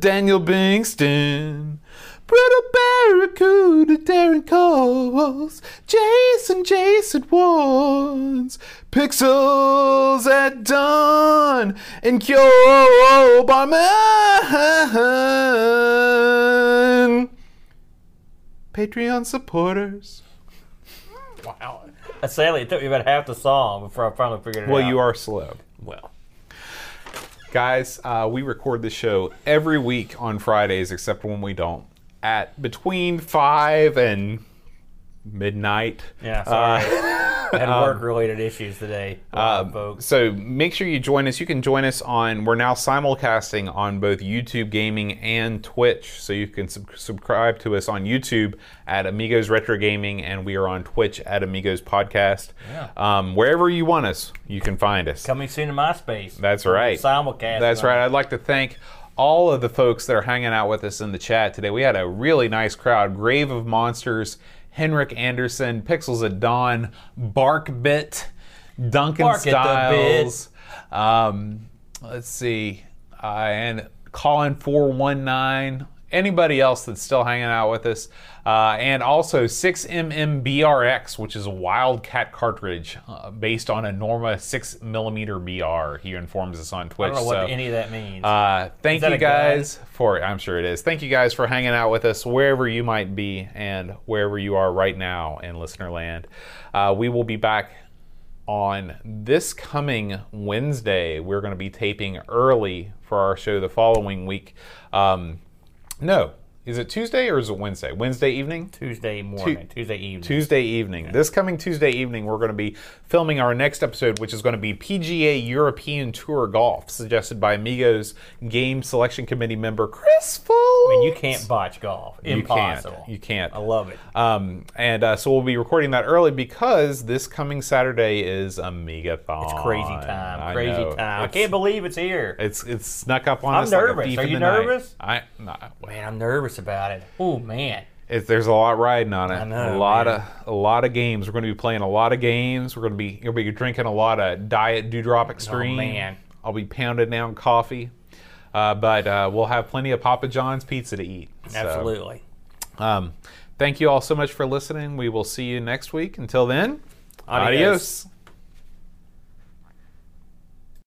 Daniel Bingston. Brittle Barracuda, Darren Coles, Jason, Jason Wands, Pixels at Dawn, and Kyo Barman. Patreon supporters. Wow. Sadly, it took me about half the song before I finally figured it out. Well, you are slow. Well, Guys, uh, we record the show every week on Fridays, except when we don't, at between 5 and midnight. yeah, sorry. Uh, [LAUGHS] had work-related issues today, Um, folks. So make sure you join us. You can join us on. We're now simulcasting on both YouTube Gaming and Twitch. So you can sub- subscribe to us on YouTube at Amigos Retro Gaming, and we are on Twitch at Amigos Podcast. Yeah. Um, wherever you want us, you can find us. Coming soon to MySpace. That's right. Simulcast. That's right. I'd like to thank all of the folks that are hanging out with us in the chat today. We had a really nice crowd. Grave of Monsters, Henrik Anderson, Pixels at Dawn, Barkbit, Duncan Bark Styles. Um, let's see, uh, and Colin four one nine. Anybody else that's still hanging out with us, uh, and also 6MMBRX, which is a Wildcat cartridge uh, based on a Norma 6mm BR. He informs us on Twitch. I don't know what any of that means. uh, thank that you guys for. I'm sure it is. Thank you guys for hanging out with us wherever you might be and wherever you are right now in listener land. Uh, we will be back on this coming Wednesday. We're going to be taping early for our show the following week. Um, no, is it Tuesday or is it Wednesday? Wednesday evening. Tuesday morning, Tuesday evening. Tuesday evening. This coming Tuesday evening, we're going to be filming our next episode, which is going to be PGA European Tour Golf, suggested by Amigos Game Selection Committee member Chris Foltz. I mean, you can't botch golf. You Impossible. can't. You can't. I love it. Um, and uh, so we'll be recording that early because this coming Saturday is Amigathon. It's crazy time. I Crazy know. time. I can't believe it's here. It's it's snuck up on I'm us. like a nervous. thief Are you the night. nervous? I no, Man, I'm nervous about it. Oh man. It's, there's a lot riding on it. I know, a lot man. of a lot of games. We're going to be playing a lot of games. We're going to be you'll be drinking a lot of Diet Dewdrop Extreme. Oh, man. I'll be pounding down coffee, uh, but uh, we'll have plenty of Papa John's pizza to eat. So, Absolutely. um, thank you all so much for listening. We will see you next week. Until then, Adios. adios.